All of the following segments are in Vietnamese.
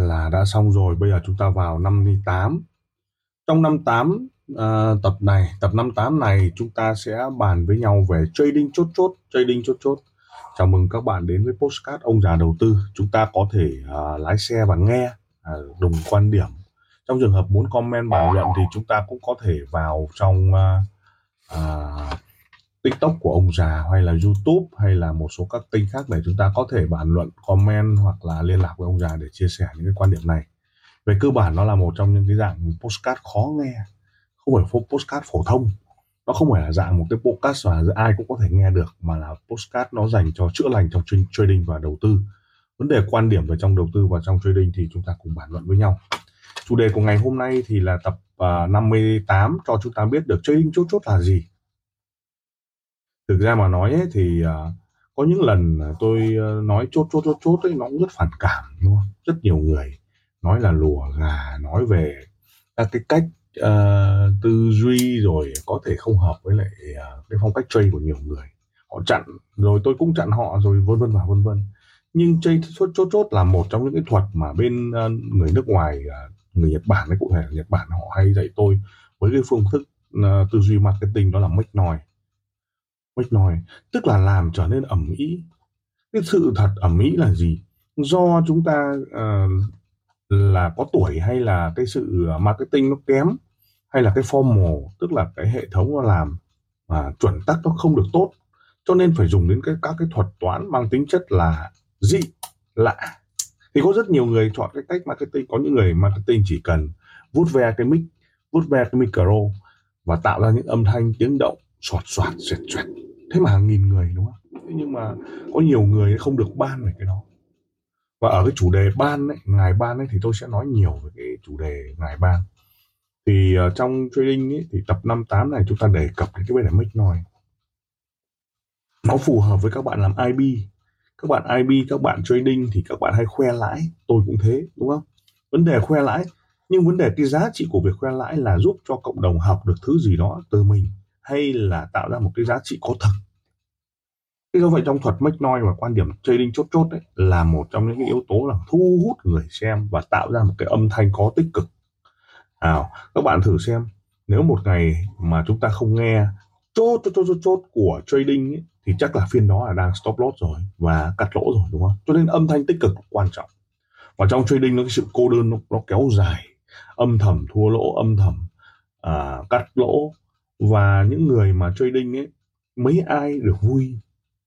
là đã xong rồi, bây giờ chúng ta vào 58. Trong 58 uh, ờ, tập này, tập 58 này chúng ta sẽ bàn với nhau về trading chốt chốt, trading chốt chốt. Chào mừng các bạn đến với postcard ông già đầu tư. Chúng ta có thể uh, lái xe và nghe uh, đồng quan điểm. Trong trường hợp muốn comment bàn luận thì chúng ta cũng có thể vào trong uh, uh, TikTok của ông già hay là YouTube hay là một số các kênh khác để chúng ta có thể bàn luận, comment hoặc là liên lạc với ông già để chia sẻ những cái quan điểm này. Về cơ bản nó là một trong những cái dạng postcard khó nghe, không phải postcard phổ thông. Nó không phải là dạng một cái podcast mà ai cũng có thể nghe được mà là postcard nó dành cho chữa lành trong trading và đầu tư. Vấn đề quan điểm về trong đầu tư và trong trading thì chúng ta cùng bàn luận với nhau. Chủ đề của ngày hôm nay thì là tập à, uh, 58 cho chúng ta biết được trading chốt chốt là gì thực ra mà nói ấy, thì uh, có những lần tôi uh, nói chốt chốt chốt chốt ấy nó cũng rất phản cảm đúng không? rất nhiều người nói là lùa gà nói về các cái cách uh, tư duy rồi có thể không hợp với lại uh, cái phong cách trade của nhiều người. Họ chặn rồi tôi cũng chặn họ rồi vân vân và vân vân. Nhưng trade chốt chốt chốt là một trong những cái thuật mà bên uh, người nước ngoài uh, người Nhật Bản ấy cụ thể là Nhật Bản họ hay dạy tôi với cái phương thức uh, tư duy marketing đó là make noise. Mách nói, tức là làm trở nên ẩm ý. Cái sự thật ẩm ý là gì? Do chúng ta uh, là có tuổi hay là cái sự ờ, marketing nó kém hay là cái formal tức là cái hệ thống nó làm mà chuẩn tắc nó không được tốt cho nên phải dùng đến cái các cái thuật toán mang tính chất là dị lạ thì có rất nhiều người chọn cái cách marketing có những người marketing chỉ cần vút ve cái mic vút ve cái micro và tạo ra những âm thanh tiếng động soạt soạt xoẹt xoẹt thế mà hàng nghìn người đúng không? Thế nhưng mà có nhiều người không được ban về cái đó. Và ở cái chủ đề ban ấy ngài ban ấy thì tôi sẽ nói nhiều về cái chủ đề ngài ban. Thì uh, trong trading ấy, thì tập 58 này chúng ta đề cập đến cái vấn đề make noise. Nó phù hợp với các bạn làm IB các bạn IB các bạn trading thì các bạn hay khoe lãi. Tôi cũng thế đúng không? Vấn đề khoe lãi nhưng vấn đề cái giá trị của việc khoe lãi là giúp cho cộng đồng học được thứ gì đó từ mình hay là tạo ra một cái giá trị có thật Thế do vậy trong thuật make noise và quan điểm trading chốt chốt ấy là một trong những cái yếu tố là thu hút người xem và tạo ra một cái âm thanh có tích cực. À, các bạn thử xem nếu một ngày mà chúng ta không nghe chốt chốt chốt chốt, chốt của trading ấy, thì chắc là phiên đó là đang stop loss rồi và cắt lỗ rồi đúng không? Cho nên âm thanh tích cực quan trọng. Và trong trading nó cái sự cô đơn nó, nó kéo dài, âm thầm thua lỗ, âm thầm à, cắt lỗ và những người mà trading ấy mấy ai được vui.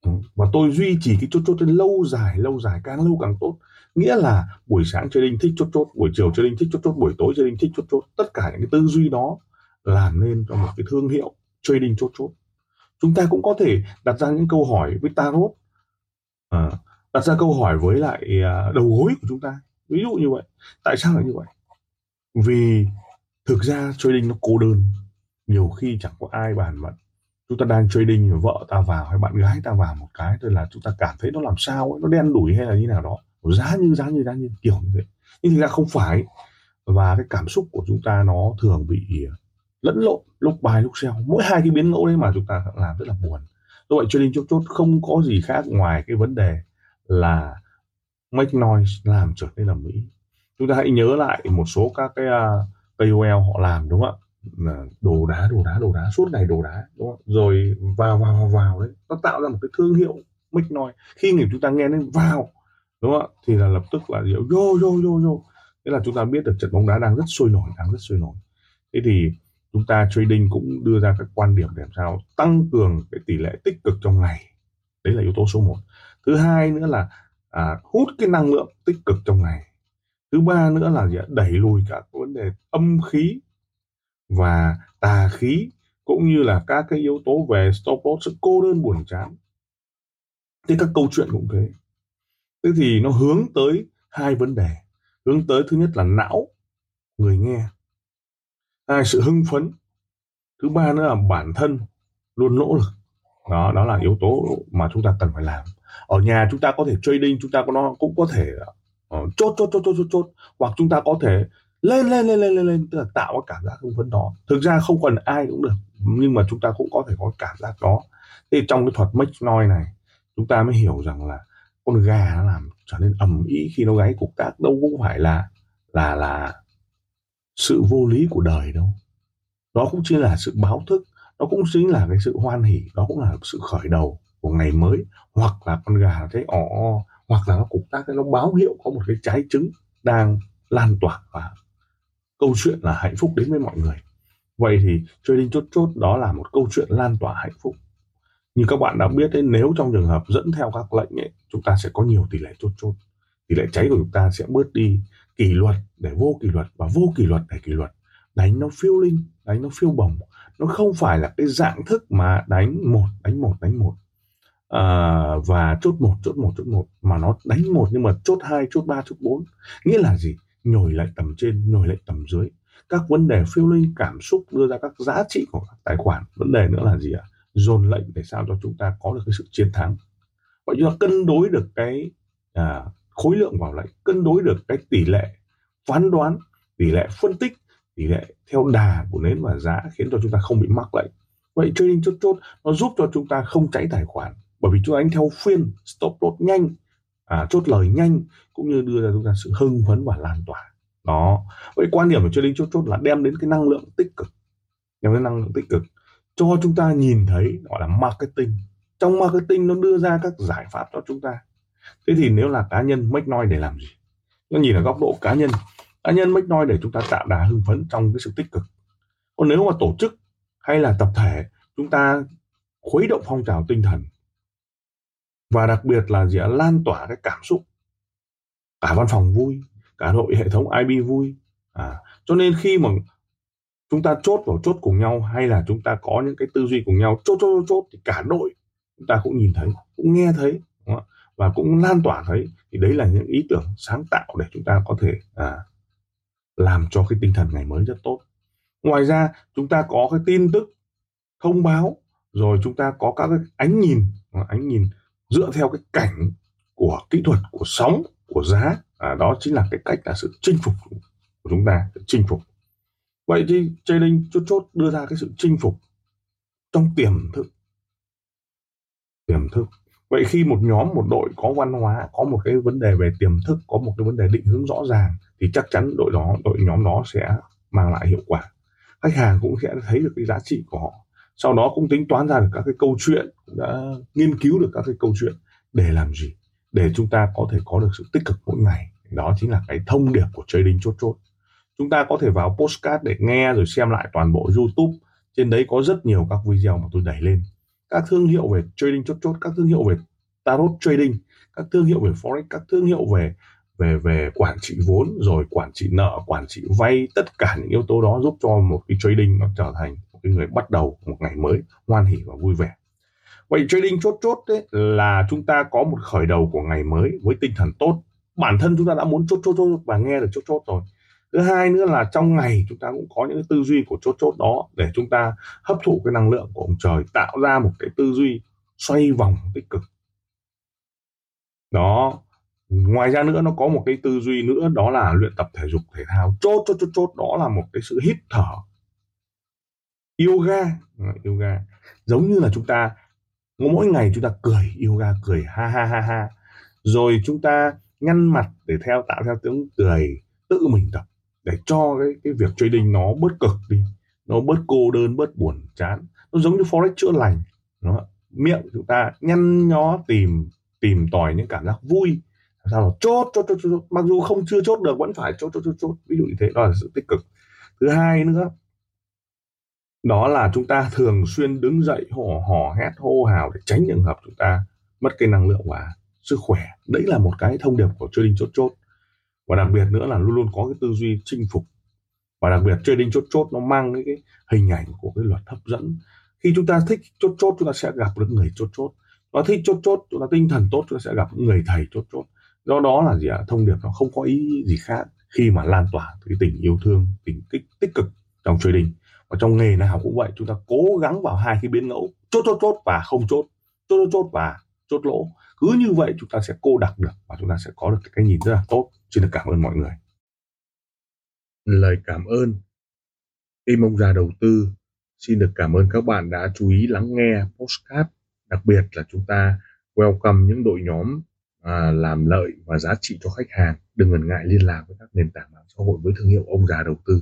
Ừ. Và tôi duy trì cái chốt chốt lâu dài lâu dài càng lâu càng tốt. Nghĩa là buổi sáng trading thích chốt chốt buổi chiều trading thích chốt chốt buổi tối trading thích chốt chốt. Tất cả những cái tư duy đó làm nên cho một cái thương hiệu trading chốt chốt. Chúng ta cũng có thể đặt ra những câu hỏi với tarot. À, đặt ra câu hỏi với lại à, đầu gối của chúng ta. Ví dụ như vậy. Tại sao lại như vậy? Vì thực ra trading nó cô đơn nhiều khi chẳng có ai bàn luận. Chúng ta đang trading vợ ta vào hay bạn gái ta vào một cái thôi là chúng ta cảm thấy nó làm sao ấy, nó đen đủi hay là như nào đó. Giá như giá như giá như kiểu như thế nhưng thực ra không phải. Và cái cảm xúc của chúng ta nó thường bị lẫn lộn lúc bài lúc sell mỗi hai cái biến ngẫu đấy mà chúng ta làm rất là buồn. Do vậy trading chốt chốt không có gì khác ngoài cái vấn đề là make noise làm trở nên là mỹ. Chúng ta hãy nhớ lại một số các cái à, uh, KOL họ làm đúng không ạ? Là đồ đá đồ đá đồ đá suốt ngày đồ đá đúng không? rồi vào vào vào vào đấy nó tạo ra một cái thương hiệu mic noi. khi người chúng ta nghe đến vào đúng không thì là lập tức là yo yo yo yo thế là chúng ta biết được trận bóng đá đang rất sôi nổi đang rất sôi nổi thế thì chúng ta trading cũng đưa ra các quan điểm để làm sao tăng cường cái tỷ lệ tích cực trong ngày đấy là yếu tố số 1 thứ hai nữa là à, hút cái năng lượng tích cực trong ngày thứ ba nữa là gì? đẩy lùi cả vấn đề âm khí và tà khí cũng như là các cái yếu tố về stop loss sự cô đơn buồn chán. Thế các câu chuyện cũng thế. Thế thì nó hướng tới hai vấn đề. Hướng tới thứ nhất là não người nghe. Hai sự hưng phấn. Thứ ba nữa là bản thân luôn nỗ lực. Đó đó là yếu tố mà chúng ta cần phải làm. Ở nhà chúng ta có thể trading chúng ta có nó cũng có thể uh, chốt, chốt chốt chốt chốt chốt hoặc chúng ta có thể lên lên lên lên lên lên, tức là tạo cái cảm giác hưng phấn đó. Thực ra không cần ai cũng được, nhưng mà chúng ta cũng có thể có cảm giác đó. Thì trong cái thuật make noise này, chúng ta mới hiểu rằng là con gà nó làm trở nên ầm ĩ khi nó gáy cục tác đâu cũng phải là là là sự vô lý của đời đâu. Đó cũng chỉ là sự báo thức đó cũng chính là cái sự hoan hỉ, đó cũng là sự khởi đầu của ngày mới, hoặc là con gà thấy ỏ hoặc là nó cục tác nó báo hiệu có một cái trái trứng đang lan tỏa và câu chuyện là hạnh phúc đến với mọi người. Vậy thì trading chốt chốt đó là một câu chuyện lan tỏa hạnh phúc. Như các bạn đã biết đấy nếu trong trường hợp dẫn theo các lệnh ấy chúng ta sẽ có nhiều tỷ lệ chốt chốt. Tỷ lệ cháy của chúng ta sẽ bớt đi kỷ luật để vô kỷ luật và vô kỷ luật để kỷ luật. Đánh nó phiêu linh đánh nó phiêu bồng nó không phải là cái dạng thức mà đánh một đánh một đánh một. À, và chốt một chốt một chốt một. Mà nó đánh một nhưng mà chốt hai chốt ba chốt bốn. Nghĩa là gì? Nhồi lại tầm trên nhồi lại tầm dưới. Các vấn đề phiêu linh cảm xúc đưa ra các giá trị của các tài khoản. Vấn đề nữa là gì ạ? Dồn lệnh để sao cho chúng ta có được cái sự chiến thắng. Vậy chúng ta cân đối được cái à, khối lượng vào lệnh cân đối được cái tỷ lệ phán đoán tỷ lệ phân tích tỷ lệ theo đà của nến và giá khiến cho chúng ta không bị mắc lệnh. Vậy trading chốt chốt nó giúp cho chúng ta không cháy tài khoản. Bởi vì chúng ta đánh theo phiên stop loss nhanh à, chốt lời nhanh cũng như đưa ra chúng ta sự hưng phấn và lan tỏa. Đó. Vậy quan điểm của trading chốt chốt là đem đến cái năng lượng tích cực. Đem đến năng lượng tích cực. Cho chúng ta nhìn thấy gọi là marketing. Trong marketing nó đưa ra các giải pháp cho chúng ta. Thế thì nếu là cá nhân make noise để làm gì? Nó nhìn ở góc độ cá nhân. Cá nhân make noise để chúng ta tạo đà hưng phấn trong cái sự tích cực. Còn nếu mà tổ chức hay là tập thể chúng ta khuấy động phong trào tinh thần và đặc biệt là gì lan tỏa cái cảm xúc. Cả văn phòng vui cả đội hệ thống IB vui. À, cho nên khi mà chúng ta chốt vào chốt cùng nhau hay là chúng ta có những cái tư duy cùng nhau chốt chốt chốt, chốt thì cả đội chúng ta cũng nhìn thấy cũng nghe thấy đúng không? và cũng lan tỏa thấy. Thì đấy là những ý tưởng sáng tạo để chúng ta có thể à, làm cho cái tinh thần ngày mới rất tốt. Ngoài ra chúng ta có cái tin tức thông báo rồi chúng ta có các cái ánh nhìn ánh nhìn dựa theo cái cảnh của kỹ thuật của sóng của giá. À, đó chính là cái cách là sự chinh phục của chúng ta chinh phục. Vậy thì trading chốt chốt đưa ra cái sự chinh phục trong tiềm thức. Tiềm thức. Vậy khi một nhóm một đội có văn hóa có một cái vấn đề về tiềm thức có một cái vấn đề định hướng rõ ràng thì chắc chắn đội đó đội nhóm đó sẽ mang lại hiệu quả. Khách hàng cũng sẽ thấy được cái giá trị của họ sau đó cũng tính toán ra được các cái câu chuyện đã nghiên cứu được các cái câu chuyện để làm gì, để chúng ta có thể có được sự tích cực mỗi ngày. Đó chính là cái thông điệp của trading chốt chốt. Chúng ta có thể vào postcard để nghe rồi xem lại toàn bộ youtube. Trên đấy có rất nhiều các video mà tôi đẩy lên. Các thương hiệu về trading chốt chốt, các thương hiệu về tarot trading các thương hiệu về forex, các thương hiệu về về về quản trị vốn, rồi quản trị nợ, quản trị vay, tất cả những yếu tố đó giúp cho một cái trading nó trở thành cái người bắt đầu một ngày mới, hoan hỉ và vui vẻ. Vậy trading chốt chốt đấy là chúng ta có một khởi đầu của ngày mới với tinh thần tốt. Bản thân chúng ta đã muốn chốt chốt chốt và nghe được chốt chốt rồi. Thứ hai nữa là trong ngày chúng ta cũng có những tư duy của chốt chốt đó để chúng ta hấp thụ cái năng lượng của ông trời, tạo ra một cái tư duy xoay vòng tích cực. Đó. Ngoài ra nữa nó có một cái tư duy nữa, đó là luyện tập thể dục, thể thao. Chốt chốt chốt chốt, đó là một cái sự hít thở yoga. Yoga. Giống như là chúng ta mỗi ngày chúng ta cười yoga cười ha ha ha ha. Rồi chúng ta nhăn mặt để theo tạo theo tiếng cười tự mình tập để cho cái cái việc trading nó bớt cực đi. Nó bớt cô đơn bớt buồn chán. Nó giống như forex chữa lành. Nó miệng chúng ta nhăn nhó tìm tìm tòi những cảm giác vui. Làm sao là chốt chốt, chốt chốt. Mặc dù không chưa chốt được vẫn phải chốt chốt chốt chốt. Ví dụ như thế đó là sự tích cực. Thứ hai nữa đó là chúng ta thường xuyên đứng dậy hò hò hét hô hào để tránh trường hợp chúng ta mất cái năng lượng và sức khỏe. Đấy là một cái thông điệp của trading chốt chốt. Và đặc biệt nữa là luôn luôn có cái tư duy chinh phục. Và đặc biệt trading chốt chốt nó mang cái, cái hình ảnh của cái luật hấp dẫn. Khi chúng ta thích chốt chốt chúng ta sẽ gặp được người chốt chốt. Và thích chốt chốt chúng ta tinh thần tốt chúng ta sẽ gặp người thầy chốt chốt. Do đó là gì ạ? Thông điệp nó không có ý gì khác khi mà lan tỏa cái tình yêu thương tình tích tích cực trong trading và trong nghề nào cũng vậy chúng ta cố gắng vào hai cái biến ngẫu chốt chốt chốt và không chốt. Chốt chốt chốt và chốt lỗ. Cứ như vậy chúng ta sẽ cô đặc được và chúng ta sẽ có được cái nhìn rất là tốt. Xin được cảm ơn mọi người. Lời cảm ơn. Tim ông già đầu tư xin được cảm ơn các bạn đã chú ý lắng nghe postcard đặc biệt là chúng ta welcome những đội nhóm à, làm lợi và giá trị cho khách hàng. Đừng ngần ngại liên lạc với các nền tảng mạng xã hội với thương hiệu ông già đầu tư